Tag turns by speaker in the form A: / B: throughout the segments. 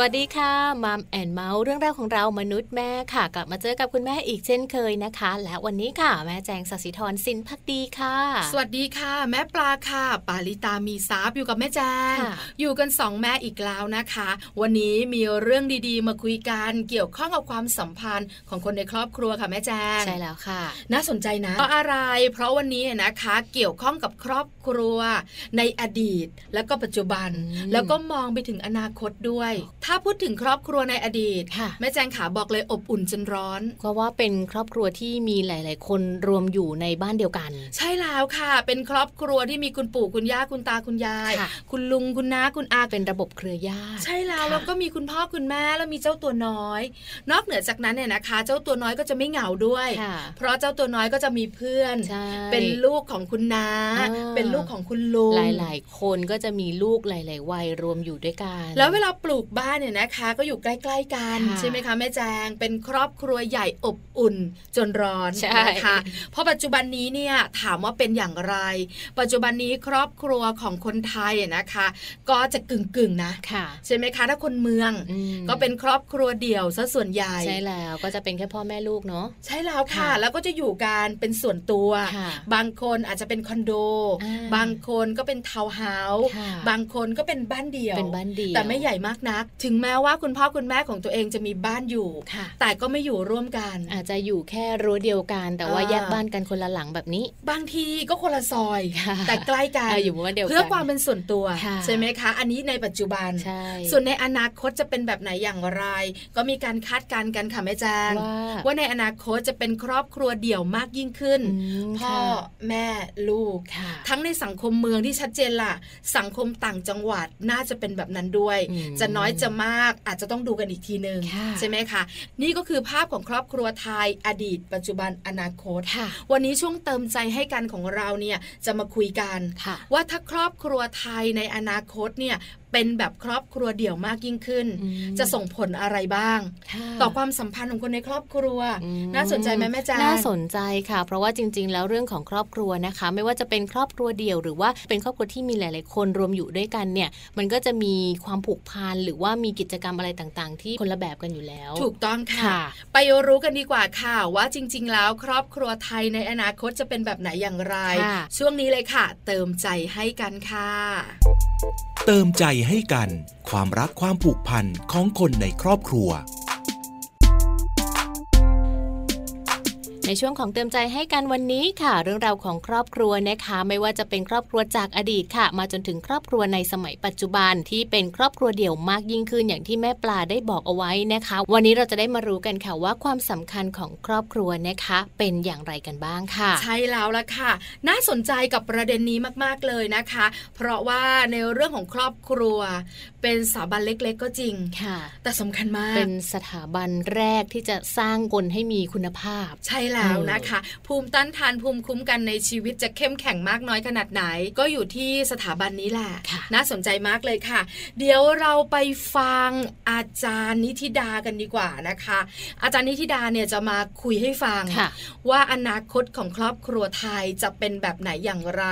A: สวัสดีค่ะ Mom and เมาท์เรื่องราวของเรามนุษย์แม่ค่ะ กลับมาเจอกับคุณแม่อีกเช่นเคยนะคะ และวันนี้ค่ะ แม่แจงสัสิธรสินพักดีค่ะ
B: สวัสดีค่ะ แม่ปลาค่ะ ปาลิตามีทรัพย์อยู่กับแม่แจง อยู่กันสองแม่อีกแล้วนะคะ วันนี้มีเรื่องดีๆ มาคุยกันเกี่ยวข้องกับความสัมพันธ์ของคนในครอบครัวค่ะแม่แจง
A: ใช่แล้วค่ะ
B: น่าสนใจนะเพราะอะไร เพราะวันนี้นะคะ เกี่ยวข้องกับครอบครัวในอดีต แล้วก็ปัจจุบัน แล้วก็มองไปถึงอนาคตด้วยถ้าพูดถึงครอบครัวในอดีตแม่แจงขาบอกเลยอบอุ่นจนร้อน
A: เพราะว่าเป็นครอบครัวที่มีหลาย ๆ คนรวมอยู่ในบ้านเดียวกัน
B: ใช่แล้วค่ะ เป็นครอบครัวที่มีคุณปู่คุณย่าคุณตาคุณยาย คุณลุงคุณน้าคุณอา
A: เป็นระบบเครือญาติ
B: ใช่แล้วแล้วก็มีคุณพ่อคุณแม่แล้วมีเจ้าตัวน้อย นอกเหนือจากนั้นเนี่ยนะคะ เจ้าตัวน้อยก็จะไม่เหงาด้วย เพราะเจ้าตัวน้อยก็จะมีเพื่อน เป็นลูกของคุณน้า เป็นลูกของคุณลุง
A: หลาย ๆ คนก็จะมีลูกหลาย ๆ วัยรวมอยู่ด้วยกัน
B: แล้วเวลาปลูกบ้านเนี่ยนะคะ ก็อยู่ใกล้ ๆ กันใช่ไหมคะแม่แจงเป็นครอบครัวใหญ่อบอุ่นจนร้อนนะคะเพราะปัจจุบันนี้เนี่ยถามว่าเป็นอย่างไร ปัจจุบันนี้ครอบครัวของคนไทยนะคะ ก็จะกึ่งกึ่งนะะใช่ไหมคะถ้าคนเมืองก็เป็นครอบครัวเดี่ยวซะส่วนใหญ่
A: ใช่แล้วก็จะเป็นแค่พ่อแม่ลูกเนาะ
B: ใช่แล้วค่ะ แล้วก็จะอยู่กันเป็นส่วนตัว บางคนอาจจะเป็นคอนโด บางคนก็เป็นทาวน์เฮาส์บางคนก็เป็นบ้านเดี่ยว
A: เป็นบ้านเดี่ยว
B: แต่ไม่ใหญ่มากนักถึงแม้ว่าคุณพ่อคุณแม่ของตัวเองจะมีบ้านอยู่ แต่ก็ไม่อยู่ร่วมกัน
A: อาจจะอยู่แค่รั้วเดียวกัน แต่ว่าแยกบ้านกันคนละหลังแบบนี้
B: บางทีก็คนละซอย แต่ใกล้กัน
A: อยู่บ้านเดียว
B: เพื่อความเป็นส่วนตัว ใช่ไหมคะ อันนี้ในปัจจุบัน ส่วนในอนาคตจะเป็นแบบไหนอย่างไร ก็มีการคาดการณ์กันค่ะแม่แจ้งว่าในอนาคตจะเป็นครอบครัวเดี่ยวมากยิ่งขึ้น พ่อแม่ลูก ทั้งในสังคมเมืองที่ชัดเจนล่ะ สังคมต่างจังหวัดน่าจะเป็นแบบนั้นด้วย จะน้อยจะมากอาจจะต้องดูกันอีกทีหนึ่งใช่ไหมคะ นี่ก็คือภาพของครอบครัวไทยอดีต ปัจจุบันอนาคต วันนี้ช่วงเติมใจให้กันของเราเนี่ยจะมาคุยกัน ว่าถ้าครอบครัวไทยในอนาคตเนี่ยเป็นแบบครอบครัวเดี่ยวมากยิ่งขึ้น จะส่งผลอะไรบ้าง ต่อความสัมพันธ์ของคนในครอบครัว น่าสนใจไหมแม่จ้า
A: น่าสนใจค่ะ เพราะว่าจริง ๆ แล้วเรื่องของครอบครัวนะคะ ไม่ว่าจะเป็นครอบครัวเดี่ยวหรือว่าเป็นครอบครัวที่มีหลาย ๆ คนรวมอยู่ด้วยกันเนี่ย มันก็จะมีความผูกพันหรือว่ามีกิจกรรมอะไรต่างๆ ที่คนละแบบกันอยู่แล้ว
B: ถูกต้องค่ะ ไปรู้กันดีกว่าค่ะว่าจริง ๆ แล้วครอบครัวไทยในอนาคตจะเป็นแบบไหนอย่างไร ช่วงนี้เลยค่ะ เติมใจให้กันค่ะ
C: เติมใจให้กัน ความรักความผูกพันของคนในครอบครัว
A: ในช่วงของเติมใจให้กันวันนี้ค่ะ เรื่องราวของครอบครัวนะคะ ไม่ว่าจะเป็นครอบครัวจากอดีตค่ะ มาจนถึงครอบครัวในสมัยปัจจุบันที่เป็นครอบครัวเดี่ยวมากยิ่งขึ้นอย่างที่แม่ปลาได้บอกเอาไว้นะคะ วันนี้เราจะได้มารู้กันค่ะว่าความสำคัญของครอบครัวนะคะ เป็นอย่างไรกันบ้างค่ะ
B: ใช่แล้วละค่ะ น่าสนใจกับประเด็นนี้มากๆเลยนะคะ เพราะว่าในเรื่องของครอบครัว เป็นสถาบันเล็ก ๆ ก็จริง
A: ค่ะ
B: แต่สำคัญมาก
A: เป็นสถาบันแรกที่จะสร้างคนให้มีคุณภาพ
B: ใช่แล้วนะคะ ภูมิต้านทานภูมิคุ้มกันในชีวิตจะเข้มแข็งมากน้อยขนาดไหน ก็อยู่ที่สถาบันนี้แหละ น่าสนใจมากเลยค่ะ เดี๋ยวเราไปฟังอาจารย์นิธิดากันดีกว่านะคะ อาจารย์นิธิดาเนี่ยจะมาคุยให้ฟัง ว่าอนาคตของครอบครัวไทยจะเป็นแบบไหนอย่างไร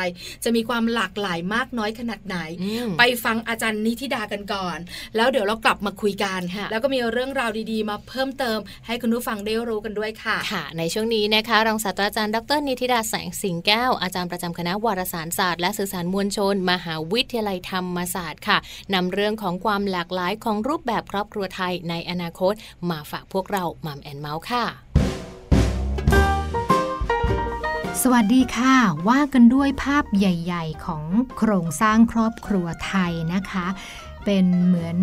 B: จะมีความหลากหลายมากน้อยขนาดไหน ไปฟังอาจารย์นิธิดากันก่อน แล้วเดี๋ยวเรากลับมาคุยกัน แล้วก็มีเรื่องราวดีๆ มาเพิ่มเติมให้คุณผู้ฟังได้รู้กันด้วยค่ะ
A: ค่ะ ในช่วงนี้นะคะรองศาสตราจารย์ดรนิติดาแสงสิงแก้ว อาจารย์ประจำคณะวารสารศาสตร์และสื่อสารมวลชน มหาวิทยาลัยธรรมศาสตร์ค่ะนำเรื่องของความหลากหลายของรูปแบบครอบครัวไทยในอนาคต มาฝากพวกเรามัมแอนเมาส์ค่ะ
D: สวัสดีค่ะ ว่ากันด้วยภาพใหญ่ ๆ ของโครงสร้างครอบครัวไทยนะคะ เป็นเหมือน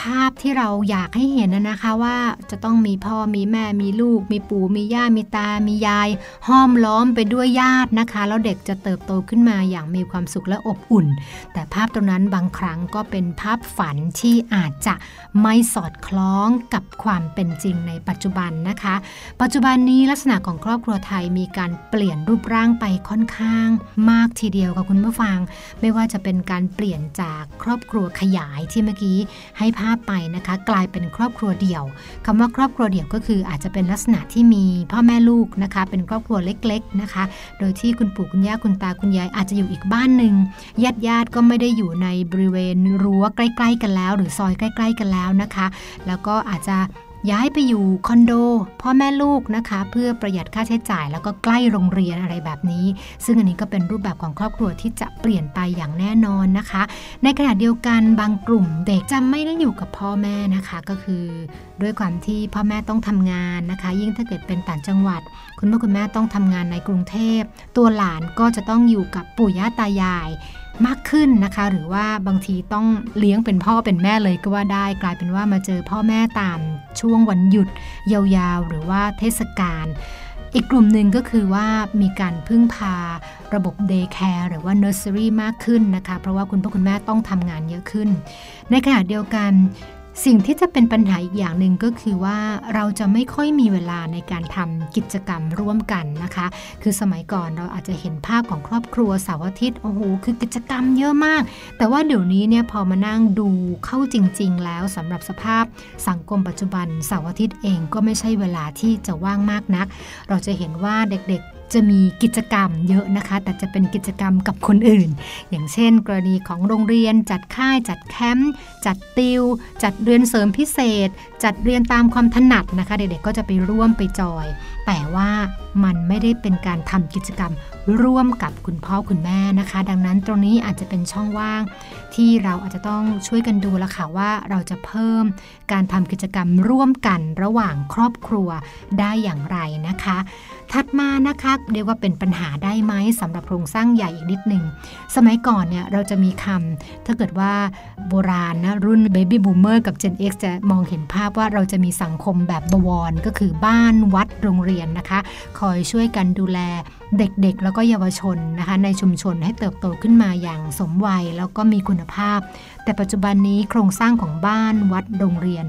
D: ภาพที่เราอยากให้เห็นนะคะว่าจะต้องมีพ่อมีแม่มีลูก มีปู่มีย่ามีตา มียาย ห้อมล้อมไปด้วยญาตินะคะ แล้วเด็กจะเติบโตขึ้นมาอย่างมีความสุขและอบอุ่น แต่ภาพตรงนั้นบางครั้งก็เป็นภาพฝันที่อาจจะ ไม่สอดคล้องกับความเป็นจริงในปัจจุบันนะคะ ปัจจุบันนี้ลักษณะของครอบครัวไทยมีการเปลี่ยนรูปร่างไปค่อนข้าง มากทีเดียวกับคุณผู้ฟัง ไม่ว่าจะเป็นการเปลี่ยนจากครอบครัวขยายที่เมื่อกี้ให้ภาพไปนะคะ กลายเป็นครอบครัวเดี่ยวคำว่าครอบครัวเดี่ยวก็คืออาจจะเป็นลักษณะที่มีพ่อแม่ลูกนะคะ เป็นครอบครัวเล็กๆนะคะ โดยที่คุณปู่คุณย่าคุณตาคุณยายอาจจะอยู่อีกบ้านหนึ่งญาติญาติก็ไม่ได้อยู่ในบริเวณรั้วใกล้ ๆ กันแล้ว หรือซอยใกล้ ๆ กันแล้วแล้วนะคะ แล้วก็อาจจะย้ายไปอยู่คอนโดพ่อแม่ลูกนะคะ เพื่อประหยัดค่าใช้จ่าย แล้วก็ใกล้โรงเรียนอะไรแบบนี้ ซึ่งอันนี้ก็เป็นรูปแบบของครอบครัวที่จะเปลี่ยนไปอย่างแน่นอนนะคะ ในขณะเดียวกันบางกลุ่มเด็กจะไม่ได้อยู่กับพ่อแม่นะคะ ก็คือ ด้วยความที่พ่อแม่ต้องทำงานนะคะ ยิ่งถ้าเกิดเป็นต่างจังหวัด คุณพ่อคุณแม่ต้องทำงานในกรุงเทพ ตัวหลานก็จะต้องอยู่กับปู่ย่าตายาย มากขึ้นนะคะ หรือว่าบางทีต้องเลี้ยงเป็นพ่อเป็นแม่เลยก็ว่าได้ กลายเป็นว่ามาเจอพ่อแม่ตามช่วงวันหยุด ยาวๆ หรือว่าเทศกาลอีกกลุ่มหนึ่งก็คือว่ามีการพึ่งพาระบบ day care หรือว่าเนอร์เซอรี่มากขึ้นนะคะ เพราะว่าคุณพ่อคุณแม่ต้องทำงานเยอะขึ้น ในขณะเดียวกัน สิ่งที่จะเป็นปัญหาอีกอย่างหนึ่งก็คือว่าเราจะไม่ค่อยมีเวลาในการทำกิจกรรมร่วมกันนะคะ คือสมัยก่อนเราอาจจะเห็นภาพของครอบครัวเสาร์อาทิตย์โอ้โหคือกิจกรรมเยอะมาก แต่ว่าเดี๋ยวนี้เนี่ยพอมานั่งดูเข้าจริง ๆ แล้วสำหรับสภาพสังคมปัจจุบันเสาร์อาทิตย์เองก็ไม่ใช่เวลาที่จะว่างมากนัก เราจะเห็นว่าเด็ก จะมีกิจกรรมเยอะนะคะ แต่จะเป็นกิจกรรมกับคนอื่น อย่างเช่น กรณีของโรงเรียน จัดค่ายจัดแคมป์จัดติว จัดเรียนเสริมพิเศษ จัดเรียนตามความถนัดนะคะ เด็กๆก็จะไปร่วมไปจอย แต่ว่ามันไม่ได้เป็นการทำกิจกรรม ร่วมกับคุณพ่อคุณแม่นะคะ ดังนั้นตรงนี้อาจจะเป็นช่องว่าง ที่เราอาจจะต้องช่วยกันดูละค่ะว่าเราจะเพิ่มการทำกิจกรรมร่วมกันระหว่างครอบครัวได้อย่างไรนะคะ ถัดมานะคะเรียกว่าเป็นปัญหาได้ไหมสำหรับโครงสร้างใหญ่อีกนิดหนึ่งสมัยก่อนเนี่ยเราจะมีคำถ้าเกิดว่าโบราณนะรุ่น Baby Boomer กับ Gen X จะมองเห็นภาพว่าเราจะมีสังคมแบบบวร ก็คือบ้านวัดโรงเรียนนะคะ คอยช่วยกันดูแล เด็กๆ แล้วก็เยาวชนนะคะในชุมชนให้เติบโตขึ้นมาอย่างสมวัยแล้วก็มีคุณภาพ แต่ปัจจุบันนี้โครงสร้างของบ้านวัดโรงเรียน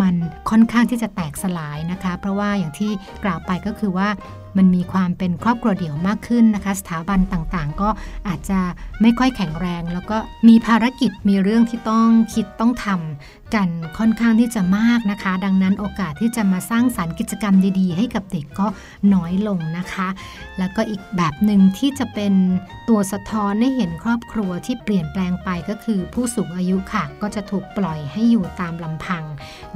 D: มันค่อนข้างที่จะแตกสลายนะคะ เพราะว่าอย่างที่กล่าวไปก็คือว่า มันมีความเป็นครอบครัวเดี่ยวมากขึ้นนะคะ สถาบันต่างๆ ก็อาจจะไม่ค่อยแข็งแรง แล้วก็มีภารกิจมีเรื่องที่ต้องคิดต้องทำกันค่อนข้างที่จะมากนะคะ ดังนั้นโอกาสที่จะมาสร้างสารรค์กิจกรรมดีๆ ให้กับเด็กก็น้อยลงนะคะ แล้วก็อีกแบบหนึ่งที่จะเป็นตัวสะท้อนให้เห็นครอบครัวที่เปลี่ยนแปลงไปก็คือผู้สูงอายุค่ะ ก็จะถูกปล่อยให้อยู่ตามลำพัง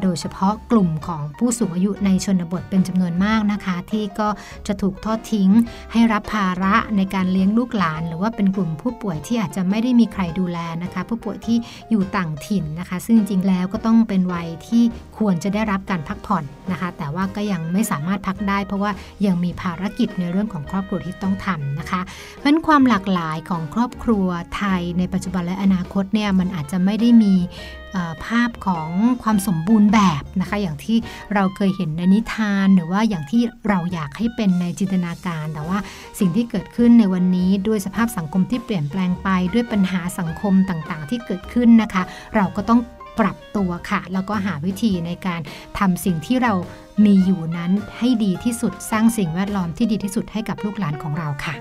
D: โดยเฉพาะกลุ่มของผู้สูงอายุในชนบทเป็นจำนวนมากนะคะ ที่ก็จะถูกทอดทิ้ง ให้รับภาระในการเลี้ยงลูกหลาน หรือว่าเป็นกลุ่มผู้ป่วยที่อาจจะไม่ได้มีใครดูแลนะคะ ผู้ป่วยที่อยู่ต่างถิ่นนะคะ ซึ่งจริงๆแล้วก็ต้องเป็นวัยที่ควรจะได้รับการพักผ่อนนะคะ แต่ว่าก็ยังไม่สามารถพักได้ เพราะว่ายังมีภารกิจในเรื่องของครอบครัวที่ต้องทำนะคะเพราะความหลากหลายของครอบครัวไทยในปัจจุบันและอนาคตเนี่ยมันอาจจะไม่ได้มี ภาพของความสมบูรณ์แบบนะคะ อย่างที่เราเคยเห็นในนิทาน หรือว่าอย่างที่เราอยากให้เป็นในจินตนาการ แต่ว่าสิ่งที่เกิดขึ้นในวันนี้ด้วยสภาพสังคมที่เปลี่ยนแปลงไปด้วยปัญหาสังคมต่างๆ ที่เกิดขึ้นนะคะ เราก็ต้องปรับตัวค่ะ แล้วก็หาวิธีในการทำสิ่งที่เรามีอยู่นั้นให้ดีที่สุดสร้างสิ่งแวดล้อมที่ดีที่สุดให้กับลูกหลานของเราค่ะ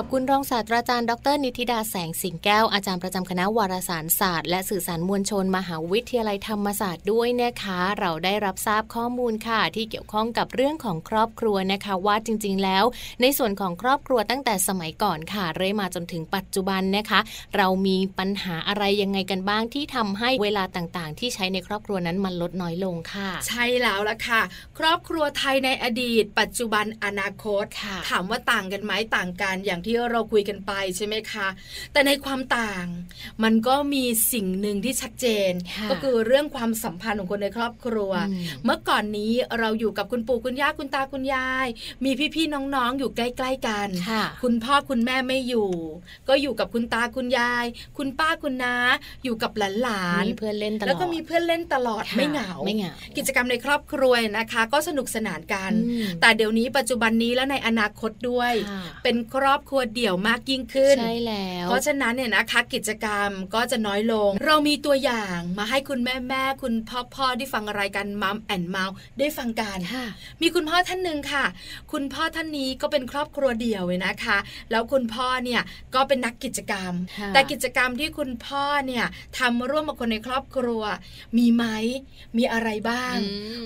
A: อบคุณรองศาสตราจารย์ดร นิติดาแสงสิงแก้ว อาจารย์ประจำคณะวารสารศาสตร์และสื่อสารมวลชน มหาวิทยาลัยธรรมศาสตร์ด้วยนะคะ เราได้รับทราบข้อมูลค่ะ ที่เกี่ยวข้องกับเรื่องของครอบครัวนะคะ ว่าจริง ๆ แล้ว ในส่วนของครอบครัวตั้งแต่สมัยก่อนค่ะ เรื่อยมาจนถึงปัจจุบันนะคะ เรามีปัญหาอะไรยังไงกันบ้างที่ทำให้เวลาต่างๆ ที่ใช้ในครอบครัวนั้นมันลดน้อยลงค่ะ
B: ใช่แล้วละค่ะ ครอบครัวไทยในอดีต ปัจจุบันอนาคตถามว่าต่างกันไหมต่างกันอย่างที่เราคุยกันไปใช่ไหมคะ แต่ในความต่าง มันก็มีสิ่งหนึ่งที่ชัดเจน ก็คือเรื่องความสัมพันธ์ของคนในครอบครัว เมื่อก่อนนี้เราอยู่กับคุณปู่คุณย่าคุณตาคุณยาย มีพี่ๆน้องๆ อยู่ใกล้ๆกัน คุณพ่อคุณแม่ไม่อยู่ ก็อยู่กับคุณตาคุณยาย คุณป้าคุณน้าอยู่กับหลาน
A: ๆมีเพื่อนเล่นตลอดแล้
B: วก็มีเพื่อนเล่นตลอดไม่เหงา
A: ไม่เหงา
B: กิจกรรมในครอบครัวนะคะ ก็สนุกสนานกัน แต่เดี๋ยวนี้ปัจจุบันนี้แล้วในอนาคตด้วย เป็นครอบครัววเดี่ยวมากยิ่งขึ้น
A: ใช่แล้ว
B: เพราะฉะนั้นเนี่ยนะคะกิจกรรมก็จะน้อยลง เรามีตัวอย่างมาให้คุณแม่แม่คุณพ่อพ่อที่ฟังรายการมัมแอนเมาส์ได้ฟังกันมีคุณพ่อท่านหนึ่งค่ะ คุณพ่อท่านนี้ก็เป็นครอบครัวเดี่ยวเลยนะคะ แล้วคุณพ่อเนี่ยก็เป็นนักกิจกรรม แต่กิจกรรมที่คุณพ่อเนี่ยทำร่วมกับคนในครอบครัว มีไหมมีอะไรบ้าง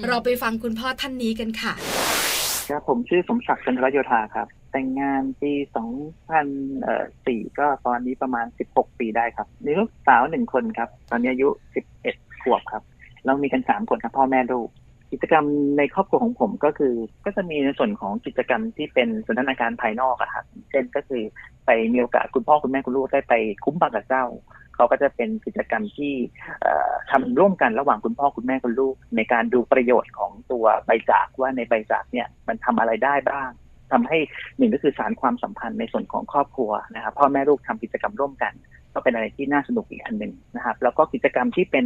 B: เราไปฟังคุณพ่อท่านนี้กันค่ะ
E: ครับผมชื่อสมศักดิ์จันทรโยธาครับ แต่งงานปี2004 ก็ตอนนี้ประมาณ 16 ปีได้ครับมีลูกสาวหนึ่งคนครับ ตอนนี้อายุ 11 ขวบครับ เรามีกัน 3 คนครับพ่อแม่ลูก กิจกรรมในครอบครัวของผมก็คือ ก็จะมีในส่วนของกิจกรรมที่เป็นสถานาการภายนอกอะครับเช่นก็คือไปมีโอกาสคุณพ่อคุณแม่คุณลูกได้ไปคุ้มบังกับเจ้าเขาก็จะเป็นกิจกรรมที่ทำร่วมกันระหว่างคุณพ่อคุณแม่คุณลูก ในการดูประโยชน์ของตัวใบจากว่าในใบจากเนี่ยมันทำอะไรได้บ้าง ทำให้หนึ่งก็คือสารความสัมพันธ์ในส่วนของครอบครัวนะครับพ่อแม่ลูกทำกิจกรรมร่วมกัน ก็เป็นอะไรที่น่าสนุกอีกอันหนึ่งนะครับ แล้วก็กิจกรรมที่เป็น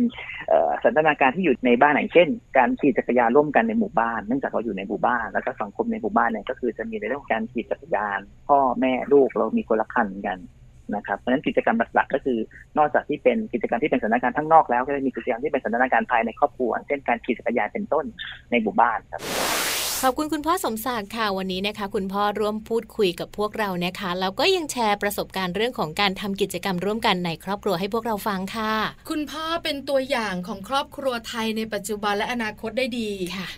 E: สันทนาการที่อยู่ในบ้านอย่างเช่น การขี่จักรยานร่วมกันในหมู่บ้านเนื่องจากเราอยู่ในหมู่บ้าน แล้วก็สังคมในหมู่บ้านเนี่ยก็คือจะมีในเรื่องของการขี่จักรยาน พ่อแม่ลูกเรามีคนละคันกันนะครับเพราะฉะนั้นกิจกรรมหลักๆก็คือนอกจากที่เป็นกิจกรรมที่เป็นสถานการณ์ทั้งนอกแล้วก็จะมีกิจกรรมที่เป็นสถานการณ์ภายในครอบครัว เช่นการขี่จักรยานเป็นต้นในหมู่บ้านครับ
A: ขอบคุณคุณพ่อสมศักดิ์ค่ะวันนี้นะคะ คุณพ่อร่วมพูดคุยกับพวกเรานะคะแล้วก็ยังแชร์ประสบการณ์เรื่องของการทำกิจกรรมร่วมกันในครอบครัวให้พวกเราฟังค่ะ
B: คุณพ่อเป็นตัวอย่างของครอบครัวไทยในปัจจุบันและอนาคตได้ดี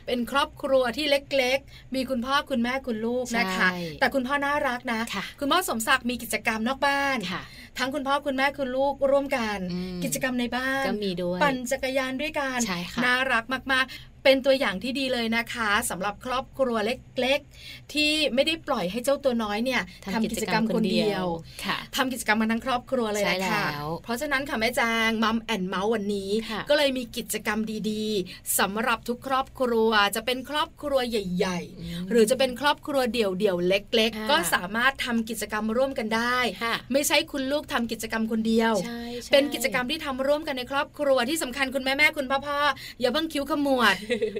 B: เป็นครอบครัวที่เล็กๆ มีคุณพ่อคุณแม่คุณลูกนะคะ แต่คุณพ่อน่ารักนะะคุณพ่อสมศักดิ์มีกิจกรรมนอกบ้านทั้งคุณพ่อคุณแม่คุณลูกร่วมกัน กิจกรรมในบ้าน
A: ก็มีด้วย
B: ปั่นจักรยานด้วยกันน่ารักมาก เป็นตัวอย่างที่ดีเลยนะคะสำหรับครอบครัวเล็กๆ ที่ไม่ได้ปล่อยให้เจ้าตัวน้อยเนี่ยทำกิจกรรมคนเดียวทำกิจกรรมมาทั้งครอบครัวเลยนะคะเพราะฉะนั้นค่ะแม่จางมัมแอนเมาส์วันนี้ ก็เลยมีกิจกรรมดีๆสำหรับทุกครอบครัวจะเป็นครอบครัวใหญ่ๆ หรือจะเป็นครอบครัวเดี่ยวๆเล็ก ๆ ก็สามารถทำกิจกรรมร่วมกันได้ ไม่ใช่คุณลูกทำกิจกรรมคนเดียว เป็นกิจกรรมที่ทำร่วมกันในครอบครัวที่สำคัญคุณแม่แม่คุณพ่อพ่ออย่าเพิ่งคิ้วขมวด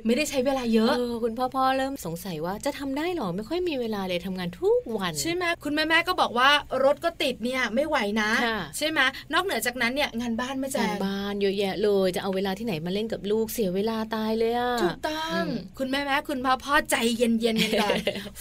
B: ไม่ได้ใช้เวลาเยอะอ
A: อคุณพ่อพ่อเริ่มสงสัยว่าจะทำได้หรอไม่ค่อยมีเวลาเลยทำงานทุกวัน
B: ใช่ไหมคุณแม่แม่ก็บอกว่ารถก็ติดเนี่ยไม่ไหวนะ ใช่ไหมนอกเหนือจากนั้นเนี่ยงานบ้านไม่แจ้
A: งานบ้านเยอะแยะเลยจะเอาเวลาที่ไหนมาเล่นกับลูกเสียเวลาตายเลยอะ
B: ถูกต้องคุณแม่แม่คุณพ่อพ่อใจเย็นๆกันก่อน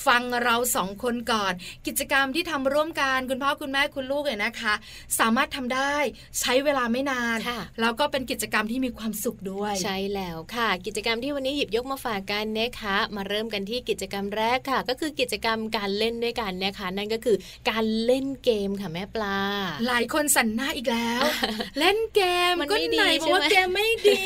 B: ฟังเราสองคนก่อน กิจกรรมที่ทำร่วมกันคุณพ่อคุณแม่คุณลูกเนี่ยนะคะ สามารถทำได้ใช้เวลาไม่นาน แล้วก็เป็นกิจกรรมที่มีความสุขด้วย
A: ใช่แล้วค่ะ กิจกรรมที่วันนี้หยิบยกมาฝากกันนะคะ มาเริ่มกันที่กิจกรรมแรกค่ะ ก็คือกิจกรรมการเล่นด้วยกันนะคะ นั่นก็คือการเล่นเกมค่ะแม่ปลา
B: หลายคนสันหน้าอีกแล้ว เล่นเกม
A: มันไม่ดีเพราะ
B: ว่าเกมไม่ดี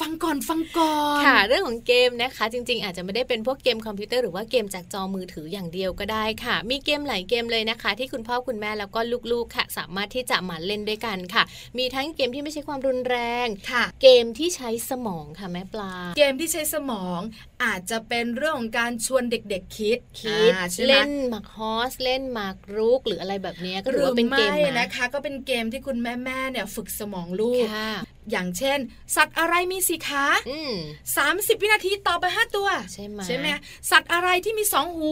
B: ฟังก่อนฟังก่อน
A: ค่ะ เรื่องของเกมนะคะ จริง ๆ อาจจะไม่ได้เป็นพวกเกมคอมพิวเตอร์หรือว่าเกมจากจอมือถืออย่างเดียวก็ได้ค่ะ มีเกมหลายเกมเลยนะคะ ที่คุณพ่อคุณแม่แล้วก็ลูกๆค่ะ สามารถที่จะมาเล่นด้วยกันค่ะ มีทั้งเกมที่ไม่ใช่ความรุนแรง
B: ค่ะ
A: เกมที่ใช้สมองค่ะแม่ปลา
B: เกมที่ใช้สมอง อาจจะเป็นเรื่องของการชวนเด็กๆคิด
A: คิดเล่นหมากฮอสเล่นหมากรุกหรืออะไรแบบนี้ก็ถือว่าเป็นเกม
B: นะคะ ก็เป็นเกมที่คุณแม่ๆเนี่ยฝึกสมองลูก อย่างเช่น สัตว์อะไรมีสีขาสามสิบวินาทีต่อไปห้าตัว
A: ใช่ไหม
B: ใช่ไหมสัตว์อะไรที่มีสองหู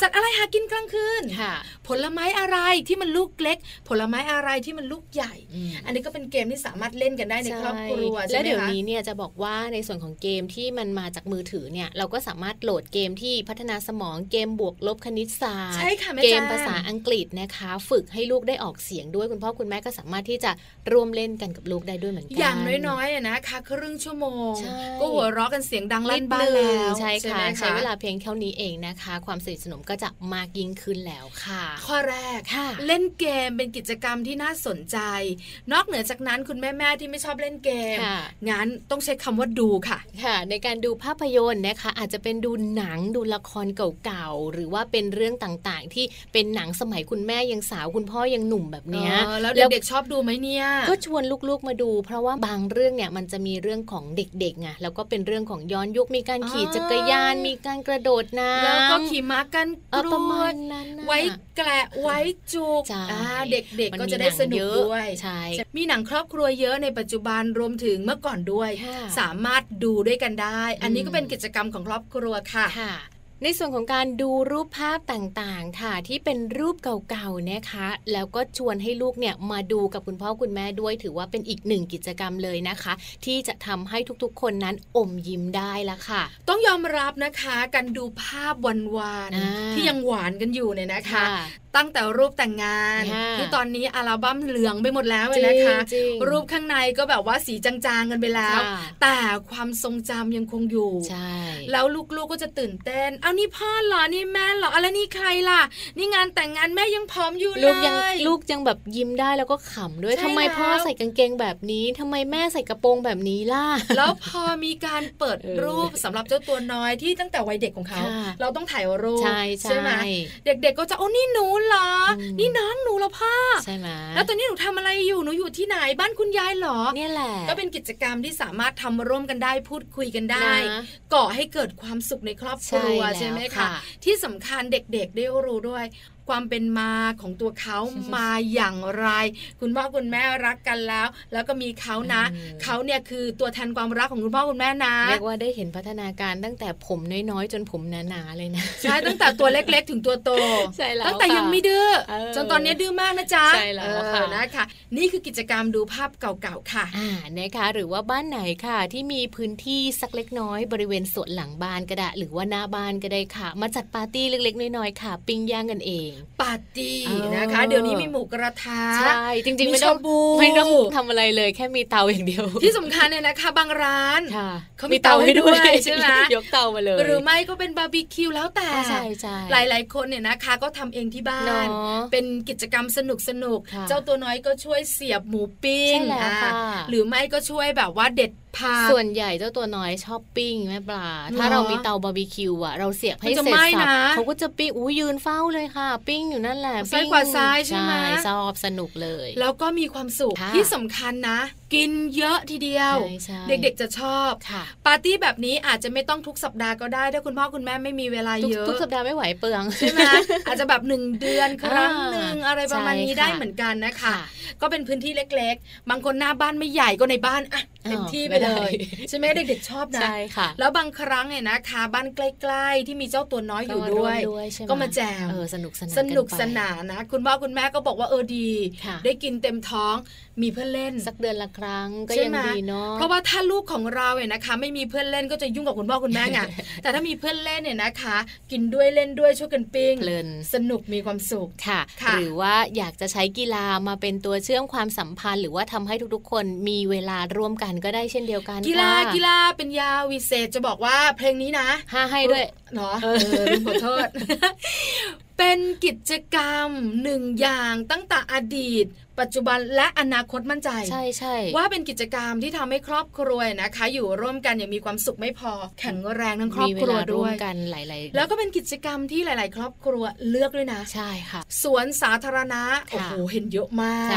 B: สัตว์อะไรหากินกลางคืนผลไม้อะไรที่มันลูกเล็ก ผลไม้อะไรที่มันลูกใหญ่ อันนี้ก็เป็นเกมที่สามารถเล่นกันได้ในครอบครัว
A: และเดี๋ยวนี้เนี่ยจะบอกว่าในส่วนของเกมที่มันมาจากมือถือเนี่ยเราก็สามารถโหลดเกมที่พัฒนาสมองเกมบวกลบคณิตศาสตร์เกมภาษาอังกฤษนะคะ ฝึกให้ลูกได้ออกเสียงด้วยคุณพ่อคุณแม่ก็สามารถที่จะร่วมเล่นกันกับลูกได้ด้วยเหมือนกัน
B: อย่างน้อยๆนะคะครึ่งชั่วโมง ก็หัวเราะกันเสียงดังลั่นบ้านแล้ว
A: ใช่ค่ะใช้เวลาเพียงเท่านี้เองนะคะ ความสนิทสนมก็จะมากยิ่งขึ้นแล้วค่ะ
B: ข้อแรกเล่นเกมเป็นกิจกรรมที่น่าสนใจ นอกเหนือจากนั้นคุณแม่ๆที่ไม่ชอบเล่นเกมงั้นต้องใช้คำว่าดูค่ะ
A: ค่ะ ในการดูภาพยนตร์นะคะ อาจจะเป็นดูหนังดูละครเก่าๆหรือว่าเป็นเรื่องต่างๆ ที่เป็นหนังสมัยคุณแม่ยังสาวคุณพ่อยังหนุ่มแบบเนี้ย
B: แล้วเด็กๆชอบดูไหมเนี่ย
A: ก็ชวนลูกๆมาดู เพราะว่าบางเรื่องเนี่ยมันจะมีเรื่องของเด็กๆไงแล้วก็เป็นเรื่องของย้อนยุคมีการขี่จักรยานมีการกระโดดน้ำ
B: แล้วก็ขี่ม้ากันกรวดไว้แกละไว้จุกเด็กๆก็จะได้สนุกด้วย
A: ใช่
B: มีหนังครอบครัวเยอะในปัจจุบันรวมถึงเมื่อก่อนด้วย สามารถดูด้วยกันได้ อันนี้ก็เป็นกิจกรรมของครอบครัวค่ะ
A: ในส่วนของการดูรูปภาพต่างๆ ค่ะที่เป็นรูปเก่าๆนะคะ แล้วก็ชวนให้ลูกเนี่ยมาดูกับคุณพ่อคุณแม่ด้วยถือว่าเป็นอีกหนึ่งกิจกรรมเลยนะคะ ที่จะทำให้ทุกๆ คนนั้นอมยิ้มได้ละค่ะ
B: ต้องยอมรับนะคะการดูภาพวานๆที่ยังหวานกันอยู่เนี่ยนะคะ ตั้งแต่รูปแต่งงาน ที่ตอนนี้อัลบั้มเหลืองไปหมดแล้วเลยนะคะ รูปข้างในก็แบบว่าสีจางๆกันไปแล้ว แต่ความทรงจำยังคงอยู่
A: ใช่
B: แล้วลูกๆก็จะตื่นเต้นเอานี่พ่อเหรอนี่แม่เหรออะไรนี่ใครล่ะ นี่งานแต่งงานแม่ยังพร้อมอยู่เลยลูก
A: ยังลูกยังแบบยิ้มได้แล้วก็ขำด้วยทำไมพ่อใส่กางเกงแบบนี้ทำไมแม่ใส่กระโปรงแบบนี้ล่ะ
B: แล้วพอมีการเปิดรูปสำหรับเจ้าตัวน้อยที่ตั้งแต่วัยเด็กของเขา เราต้องถ่ายรูปใช่ไหมเด็กๆก็จะโอ้นี่หนูเหรอ นี่น้องหนูแล้วพ่อ
A: ใช่ไหม
B: แล้วตอนนี้หนูทำอะไรอยู่หนูอยู่ที่ไหนบ้านคุณยายหรอ
A: เนี่ยแหละ
B: ก็เป็นกิจกรรมที่สามารถทำร่วมกันได้พูดคุยกันได้ ก่อให้เกิดความสุขในครอบครัวใช่ไหมคะที่สำคัญเด็กๆได้รู้ด้วย ความเป็นมาของตัวเขามาอย่างไร คุณพ่อคุณแม่รักกันแล้ว แล้วก็มีเขานะเขาเนี่ยคือตัวแทนความรักของคุณพ่อคุณแม่นะ
A: เรียกว่าได้เห็นพัฒนาการตั้งแต่ผมน้อยๆ จนผมหนาๆเลยนะ
B: ใช่ตั้งแต่ตัวเล็กๆ ถึงตัวโต
A: ใช่แล้ว
B: ตั้งแต่ยังไม่ดื้อจนตอนนี้ดื้อมากนะจ๊ะ
A: ใช่แล้วค่ะ
B: นะคะนี่คือกิจกรรมดูภาพเก่าๆค่ะ
A: อ่านะคะหรือว่าบ้านไหนค่ะ ที่มีพื้นที่สักเล็กน้อยบริเวณสวนหลังบ้านก็ได้หรือว่าหน้าบ้านก็ได้ค่ะ มาจัดปาร์ตี้เล็กๆ น้อยๆค่ะ ปิ้งย่างกันเอง
B: ปาร์ตี้นะคะ เดี๋ยวนี้มีหมูกระทะ
A: ใช่จริงๆ ไม่ต้องไม่ต้องทำอะไรเลยแค่มีเตาอย่างเดียว
B: ที่สำคัญเนี่ยนะคะ บางร้าน
A: เขามีเตาให้ด้วยใช่ไหมยกเตามาเลย
B: หรือไม่ก็เป็นบาร์บีคิวแล้วแต่
A: ใช่ใช่
B: หลายๆ คนเนี่ยนะคะ ก็ทำเองที่บ้าน เป็นกิจกรรมสนุกสนุกเจ้าตัวน้อยก็ช่วยเสียบหมูปิ้งหรือไม่ก็ช่วยแบบว่าเด็ด
A: ส่วนใหญ่เจ้าตัวน้อยชอบปิ้งแม่ปลา ถ้าเรามีเตาบาร์บีคิวอะเราเสียบให้เสร็จสรรพเขาก็จะปิ้งอู้ยืนเฝ้าเลยค่ะ ปิ้งอยู่นั่นแหละ
B: ซ้ายขวาซ้ายใช่ไหม
A: ชอบสนุกเลย
B: แล้วก็มีความสุขที่สำคัญนะ กินเยอะทีเดียว เด็กๆจะชอบปาร์ตี้แบบนี้อาจจะไม่ต้องทุกสัปดาห์ก็ได้ถ้าคุณพ่อคุณแม่ไม่มีเวลาเยอะ
A: ทุกสัปดาห์ไม่ไหวเปลือง
B: ใช่ไหมอาจจะแบบหนึ่งเดือนครั้งหนึ่งอะไรประมาณนี้ได้เหมือนกันนะคะ ก็เป็นพื้นที่เล็ก ๆ บางคนหน้าบ้านไม่ใหญ่ก็ในบ้านอะเต็มที่ไปเลยใช่ไหมเด็กๆชอบนะใช่
A: ค่ะ
B: แล้วบางครั้งเนี่ยนะคะบ้านใกล้ ๆ ที่มีเจ้าตัวน้อยอยู่ด้วย ก็มาแจม
A: สนุกสนาน
B: สนุกสนานนะ คุณพ่อคุณแม่ก็บอกว่าเออดี ได้กินเต็มท้องมีเพื่อนเล่น
A: สักเดือนละครั้งก็ยังดีเนาะ
B: เพราะว่าถ้าลูกของเราเนี่ยนะคะ ไม่มีเพื่อนเล่นก็จะยุ่งกับคุณพ่อคุณแม่ไงแต่ถ้ามีเพื่อนเล่นเนี่ยนะคะ กินด้วยเล่นด้วยช่วยกันปิ้ง
A: เพลิน
B: สนุกมีความสุข
A: ค่ะ หรือว่าอยากจะใช้กีฬามาเป็นตัวเชื่อมความสัมพันธ์ หรือว่าทำให้ทุกๆ คนมีเวลาร่วมกันก็ได้เช่นเดียวกัน
B: กีฬากีฬาเป็นยาวิเศษจะบอกว่าเพลงนี้นะ
A: ห้าให้ด้วย
B: เนาะขอโทษเป็นกิจกรรมหนึ่งอย่างตั้งแต่อดีต ปัจจุบันและอนาคตมั่นใจ
A: ใช่ใช่
B: ว่าเป็นกิจกรรมที่ทำให้ครอบครัวนะคะ อยู่ร่วมกันอย่างมีความสุขไม่พอ แข็งแรงทั้งครอบครัวด้วย
A: กันหลาย
B: ๆ แล้วก็เป็นกิจกรรมที่หลาย ๆ ครอบครัวเลือกด้วยนะ
A: ใช่ค่ะ
B: สวนสาธารณะโอ้โหเห็นเยอะมาก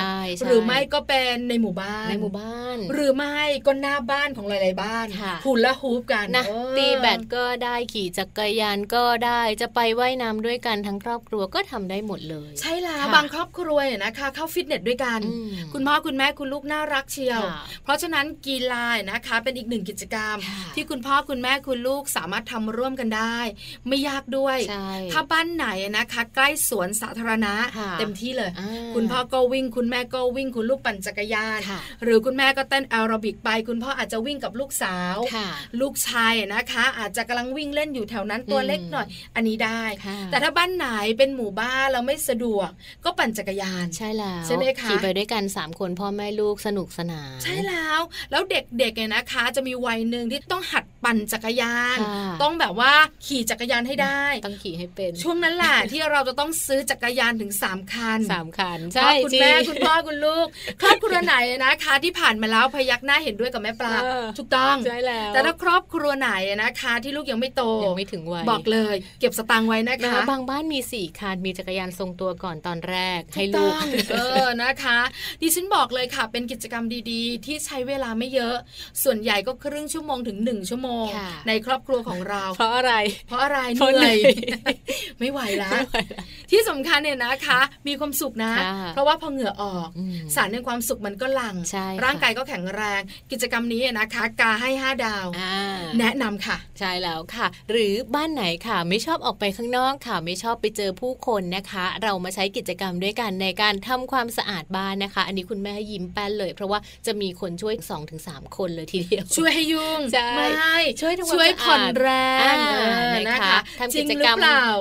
B: หรือไม่ก็เป็นในหมู่บ้าน
A: ในหมู่บ้าน
B: หรือไม่ก็หน้าบ้านของหลาย ๆ บ้านหุ่นละฮูปกัน
A: นะตีแบดก็ได้ขี่จักรยานก็ได้จะไปไว่ายน้ำด้วยกันทั้งครอบครัวก็ทำได้หมดเลย
B: ใช่แล้วบางครอบครัวเนี่ยนะคะเข้าฟิตเนสด้วยกัน คุณพ่อคุณแม่คุณลูกน่ารักเชียว เพราะฉะนั้นกีฬานะคะ เป็นอีกหนึ่งกิจกรรม ที่คุณพ่อคุณแม่คุณลูกสามารถทำร่วมกันได้ ไม่ยากด้วย ถ้าบ้านไหนนะคะ ใกล้สวนสาธารณะ เต็มที่เลย คุณพ่อก็วิ่ง คุณแม่ก็วิ่งคุณลูกปั่นจักรยาน หรือคุณแม่ก็เต้นแอโรบิกไป คุณพ่ออาจจะวิ่งกับลูกสาว ลูกชายนะคะ อาจจะกำลังวิ่งเล่นอยู่แถวนั้นตัวเล็กหน่อย อันนี้ได้ แต่ถ้าบ้านไหนเป็นหมู่บ้านเราไม่สะดวกก็ปั่นจักรยาน
A: ใช่แล้ว
B: ใช่ไหมคะขี่
A: ไปด้วยกัน 3 คนพ่อแม่ลูกสนุกสนาน
B: ใช่แล้ว แล้วเด็กๆเนี่ยนะคะ จะมีวัยหนึ่งที่ต้องหัดปั่นจักรยาน ต้องแบบว่าขี่จักรยานให้ได้
A: ต้องขี่ให้เป็น
B: ช่วงนั้นแหละที่เราจะต้องซื้อจักรยานถึง 3 คัน
A: สามคัน
B: ใช่คุณแม่คุณพ่อคุณลูกครอบครัวไหนนะคะ ที่ผ่านมาแล้วพยักหน้าเห็นด้วยกับแม่ปลาถูกต้อง
A: ใช่แล้ว
B: แต่ถ้าครอบครัวไหนนะคะ ที่ลูกยังไม่โต
A: ยังไม่ถึงวัย
B: บอกเลย เก็บสตางค์ไว้นะคะ
A: บางบ้านมีสี่คันมีจักรยานทรงตัวก่อนตอนแรกให้ลูก
B: เออนะนะคะ ดิฉันบอกเลยค่ะ เป็นกิจกรรมดีๆ ที่ใช้เวลาไม่เยอะ ส่วนใหญ่ก็ครึ่งชั่วโมงถึงหนึ่งชั่วโมง ในครอบครัวของเรา
A: เพราะอะไร
B: เพราะอะไรเหนื่อยไม่ไหวแล้ว ที่สำคัญเนี่ยนะคะ มีความสุขนะ เพราะว่าพอเหงื่อออก สารในความสุขมันก็หลั่ง ร่างกายก็แข็งแรง กิจกรรมนี้นะคะ กาให้ 5 ดาว แนะนำค่ะ
A: ใช่แล้วค่ะ หรือบ้านไหนค่ะ ไม่ชอบออกไปข้างนอกค่ะ ไม่ชอบไปเจอผู้คนนะคะ เรามาใช้กิจกรรมด้วยกันในการทำความสะอาดบ้านนะคะ อันนี้คุณแม่ยิ้มแป้นเลย เพราะว่าจะมีคนช่วย2-3คนเลยทีเดียว
B: ช่วยให้ยุ่ง
A: ใช่
B: ช่วยทำช่วยผ่อนแรงนะคะ
A: ทำกิจกรรม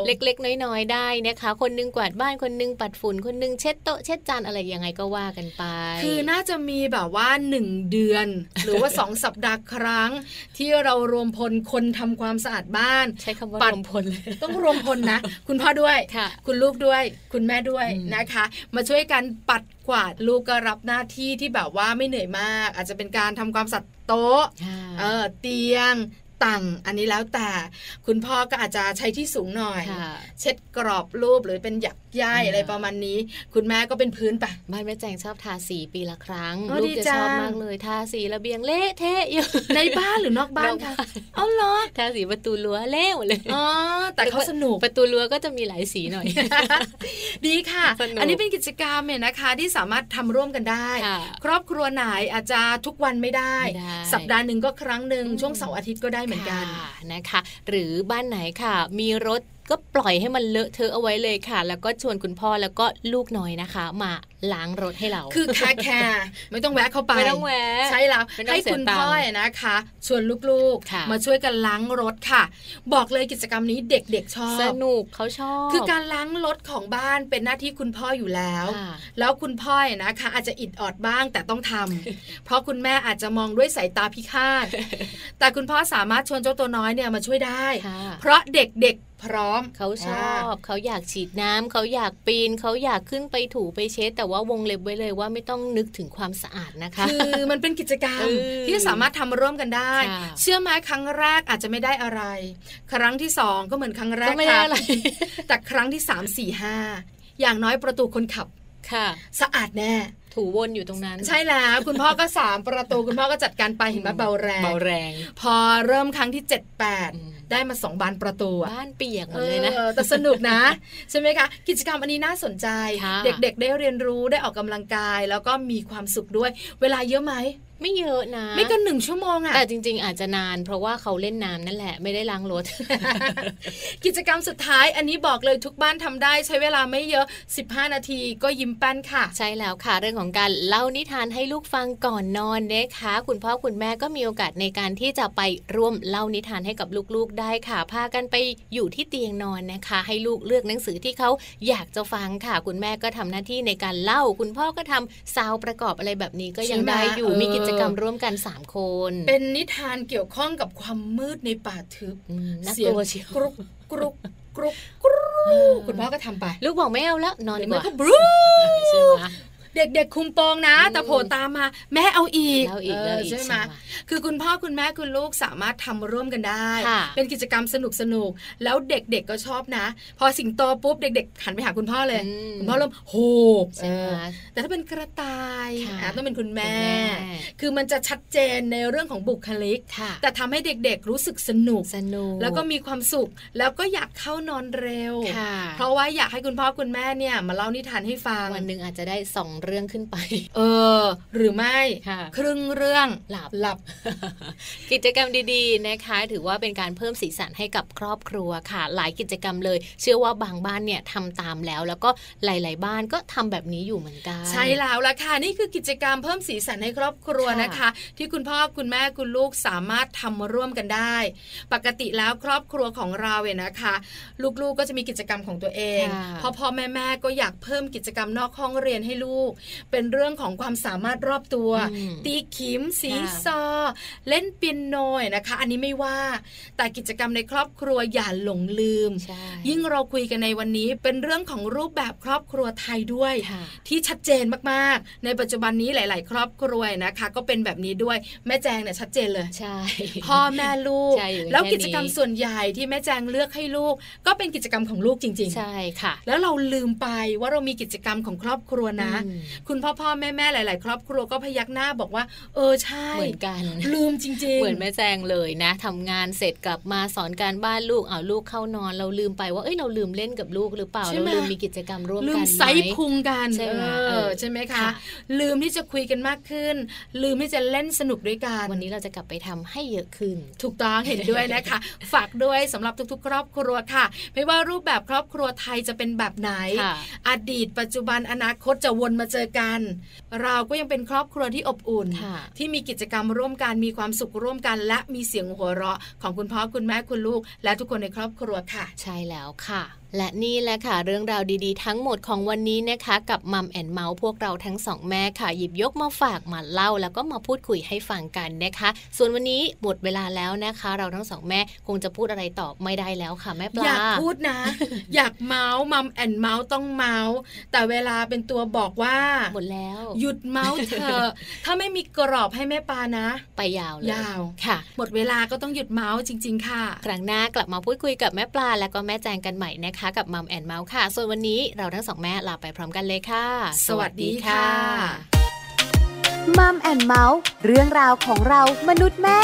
A: เล็ก ๆ น้อยๆได้นะคะ คนนึงกวาดบ้านคนนึงปัดฝุ่นคนนึงเช็ดโต๊ะเช็ดจานอะไรยังไงก็ว่ากันไป
B: คือน่าจะมีแบบว่าหนึ่งเดือน หรือว่าสองสัปดาห์ครั้ง ที่เรารวมพลคนทำความสะอาดบ้าน
A: ใช้คำว่ารวมพลเลย
B: ต้องรวมพลนะ คุณพ่อด้วย คุณลูกด้วย คุณแม่ด้วยนะคะ มาช่วยกันปัดกวาดลูกก็รับหน้าที่ที่แบบว่าไม่เหนื่อยมาก อาจจะเป็นการทำความสัดโต๊ะเออเตียงต่งอันนี้แล้วแต่คุณพ่อก็อาจจะใช้ที่สูงหน่อย เช็ดกรอบรูปหรือเป็นหยัก ย่ายอะไรประมาณนี้ คุณแม่ก็เป็นพื้นไป
A: บ้านแม่แจงชอบทาสีปีละครั้งลูกจะชอบมากเลยทาสีระเบียงเละเทะอยู่
B: ในบ้านหรือนอกบ้านคะเอาเหรอ
A: ทาสีประตูรั้วเละหมดเลย
B: อ๋อแต่เขาสนุก
A: ประตูรั้วก็จะมีหลายสีหน่อย
B: ดีค่ะ อันนี้เป็นกิจกรรมเนี่ยนะคะ ที่สามารถทำร่วมกันได้ ครอบครัวไหนอาจจะทุกวันไม่ได้ สัปดาห์หนึ่งก็ครั้งหนึ่งช่วงเสาร์อาทิตย์ก็ได้เหมือนกัน
A: นะคะ หรือบ้านไหนค่ะ มีรถ ก็ปล่อยให้มันเลอะเทอะเอาไว้เลยค่ะ แล้วก็ชวนคุณพ่อแล้วก็ลูกน้อยนะคะ มา ล้างรถให้เรา
B: คือแค่แค่ไม่ต้องแวะเข้าไป
A: ไม่ต้องแวะ
B: ใช่แล้วให้คุณพ่อนะคะ ชวนลูกๆ มาช่วยกันล้างรถค่ะ บอกเลยกิจกรรมนี้เด็กๆชอบ
A: สนุกเขาชอบ
B: คือการล้างรถของบ้านเป็นหน้าที่คุณพ่ออยู่แล้ว แล้วคุณพ่อนะคะ อาจจะอิดออดบ้างแต่ต้องทำเพราะคุณแม่อาจจะมองด้วยสายตาพิฆาตแต่คุณพ่อสามารถชวนเจ้าตัวน้อยเนี่ยมาช่วยได้ เพราะเด็กๆพร้อม
A: เขาชอบ เขาอยากฉีดน้ำเขาอยากปีน เขาอยากขึ้นไปถูไปเช็ดแต่ว่าวงเล็บไว้เลยว่าไม่ต้องนึกถึงความสะอาดนะคะ
B: คือมันเป็นกิจกรรมที่สามารถทำร่วมกันได้ เชื่อไหมครั้งแรกอาจจะไม่ได้อะไร ครั้งที่สองก็เหมือนครั้งแรก
A: ไม่ได้อะไร
B: แต่ครั้งที่สามสี่ห้าอย่างน้อยประตูคนขับ
A: ค่ะ
B: สะอาดแน่
A: ถูวนอยู่ตรงนั้น
B: ใช่แล้วคุณพ่อก็สามประตูคุณพ่อก็จัดการไปเห็นไหมเบาแรง
A: เบาแรง
B: พอเริ่มครั้งที่เจ็ดแปดได้มาสองบานประตู
A: บ้านเปียกหมดเลยนะ
B: แต่สนุกนะ ใช่ไหมคะ กิจกรรมอันนี้น่าสนใจ เด็กๆ ได้เรียนรู้ได้ออกกำลังกาย แล้วก็มีความสุขด้วย เวลาเยอะไหม
A: ไม่เยอะนะ
B: ไม่เกินหนึ่งชั่วโมงอะ
A: แต่จริง ๆ อาจจะนาน เพราะว่าเขาเล่นน้ำนั่นแหละไม่ได้ล้างรถ
B: กิจกรรมสุดท้ายอันนี้บอกเลยทุกบ้านทำได้ใช้เวลาไม่เยอะ 15 นาทีก็ยิ้มแป้นค่ะ
A: ใช่แล้วค่ะ เรื่องของการเล่านิทานให้ลูกฟังก่อนนอนนะคะ คุณพ่อคุณแม่ก็มีโอกาสในการที่จะไปร่วมเล่านิทานให้กับลูกๆได้ค่ะ พากันไปอยู่ที่เตียงนอนนะคะ ให้ลูกเลือกหนังสือที่เขาอยากจะฟังค่ะ คุณแม่ก็ทำหน้าที่ในการเล่า คุณพ่อก็ทำซาวประกอบอะไรแบบนี้ก็ยังได้อยู่มีกิจกรรมร่วมกันามคน
B: เป็นนิทานเกี่ยวข้องกับความมืดในป่าทึบ
A: เสียง
B: กรุกกรุกกรุกกรุกคุณพ่อก็ทำไป
A: ลูกบอกไม่เอาแล้วนอนดีกว่า
B: บรู เด็กๆคุมโปงนะ แต่โผล่ตามมา แม่เอาอีกใช่ไหมคือคุณพ่อคุณแม่คุณลูกสามารถทำร่วมกันได้ เป็นกิจกรรมสนุกสนุกแล้วเด็กๆก็ชอบนะ พอสิงโตปุ๊บเด็ก ๆ หันไปหาคุณพ่อเลยคุณพ่อเริ่มโหบแต่ถ้าเป็นกระต่ายต้องเป็นคุณแม่ คือมันจะชัดเจนในเรื่องของบุคลิก แต่ทำให้เด็กๆรู้สึกสนุก
A: สนุก
B: แล้วก็มีความสุขแล้วก็อยากเข้านอนเร็ว เพราะว่าอยากให้คุณพ่อคุณแม่เนี่ยมาเล่านิทานให้ฟัง
A: วันหนึ่งอาจจะได้สองเรื่องขึ้นไป
B: เออ หรือไม่ ครึ่งเรื่อง
A: หลับ
B: หลับ
A: กิจกรรมดีๆนะคะ ถือว่าเป็นการเพิ่มสีสันให้กับครอบครัวค่ะ หลายกิจกรรมเลย เชื่อว่าบางบ้านเนี่ยทำตามแล้ว แล้วก็หลาย ๆ บ้านก็ทำแบบนี้อยู่เหมือนกัน
B: ใช่แล้วละค่ะนี่คือกิจกรรมเพิ่มสีสันให้ครอบครัวนะคะ ที่คุณพ่อคุณแม่คุณลูกสามารถทำร่วมกันได้ ปกติแล้วครอบครัวของเราเนี่ยนะคะ ลูกๆก็จะมีกิจกรรมของตัวเองพ่อพ่อแม่แม่ก็อยากเพิ่มกิจกรรมนอกห้องเรียนให้ลูกเป็นเรื่องของความสามารถรอบตัว ตีขิม สีซอ เล่นเปียโนนะคะ อันนี้ไม่ว่า แต่กิจกรรมในครอบครัวอย่าหลงลืม ยิ่งเราคุยกันในวันนี้เป็นเรื่องของรูปแบบครอบครัวไทยด้วย ที่ชัดเจนมากๆ ในปัจจุบันนี้หลาย ๆ ครอบครัวนะคะ ก็เป็นแบบนี้ด้วยแม่แจงเนี่ยชัดเจนเลย
A: ใช่
B: พ่อแม่ลูก แล้วกิจกรรมส่วนใหญ่ที่แม่แจงเลือกให้ลูก ก็เป็นกิจกรรมของลูกจริง
A: ๆ ใช่ค่ะ
B: แล้วเราลืมไปว่าเรามีกิจกรรมของครอบครัวนะคุณพ่อพ่อแม่แม่หลาย ๆ ครอบครัวก็พยักหน้าบอกว่า เออใช่
A: เหมือนกัน
B: ลืมจริง ๆ
A: เหมือนแม่แจงเลยนะทำงานเสร็จกลับมาสอนการบ้านลูกเอาลูกเข้านอน เราลืมไปว่าเอ้ยเราลืมเล่นกับลูกหรือเปล่าเราลืมมีกิจกรรมร่วมกันลืม
B: ไซพุงกันใช่ไหมใช่ไหมคะ ลืมที่จะคุยกันมากขึ้น ลืมที่จะเล่นสนุกด้วยกัน
A: วันนี้เราจะกลับไปทำให้เยอะขึ้น
B: ถูกต้องเห็นด้วยนะคะ ฝากด้วยสำหรับทุก ๆ ครอบครัวค่ะ ไม่ว่ารูปแบบครอบครัวไทยจะเป็นแบบไหน อดีตปัจจุบันอนาคตจะวนมาเจอกัน เราก็ยังเป็นครอบครัวที่อบอุ่น ที่มีกิจกรรมร่วมกันมีความสุขร่วมกันและมีเสียงหัวเราะของคุณพ่อคุณแม่คุณลูก และทุกคนในครอบครัวค่ะ
A: ใช่แล้วค่ะ และนี่แหละค่ะเรื่องราวดีๆ ทั้งหมดของวันนี้นะคะ กับ Mom and เมาท์พวกเราทั้งสองแม่ค่ะ หยิบยกมาฝากมาเล่า แล้วก็มาพูดคุยให้ฟังกันนะคะ ส่วนวันนี้หมดเวลาแล้วนะคะ เราทั้งสองแม่คงจะพูดอะไรต่อไม่ได้แล้วค่ะแม่ปลา
B: อยากพูดนะ อยากเมาท์ Mom and เมาท์ต้องเมาท์แต่เวลาเป็นตัวบอกว่า
A: หมดแล้ว
B: หยุดเมาท์เถอะถ้าไม่มีกรอบให้แม่ปลานะ
A: ไปยาวเลย
B: ยาว
A: ค่ะ
B: หมดเวลาก็ต้องหยุดเมาท์จริง ๆ ค่ะ
A: ครั้งหน้ากลับมาพูดคุยกับแม่ปลาและก็แม่แจงกันใหม่นะคะกับมัมแอนเมาส์ค่ะ ส่วนวันนี้เราทั้งสองแม่ลาไปพร้อมกันเลยค่ะ
B: สวัสดีค่ะ
F: มัมแอนเมาส์เรื่องราวของเรามนุษย์แม่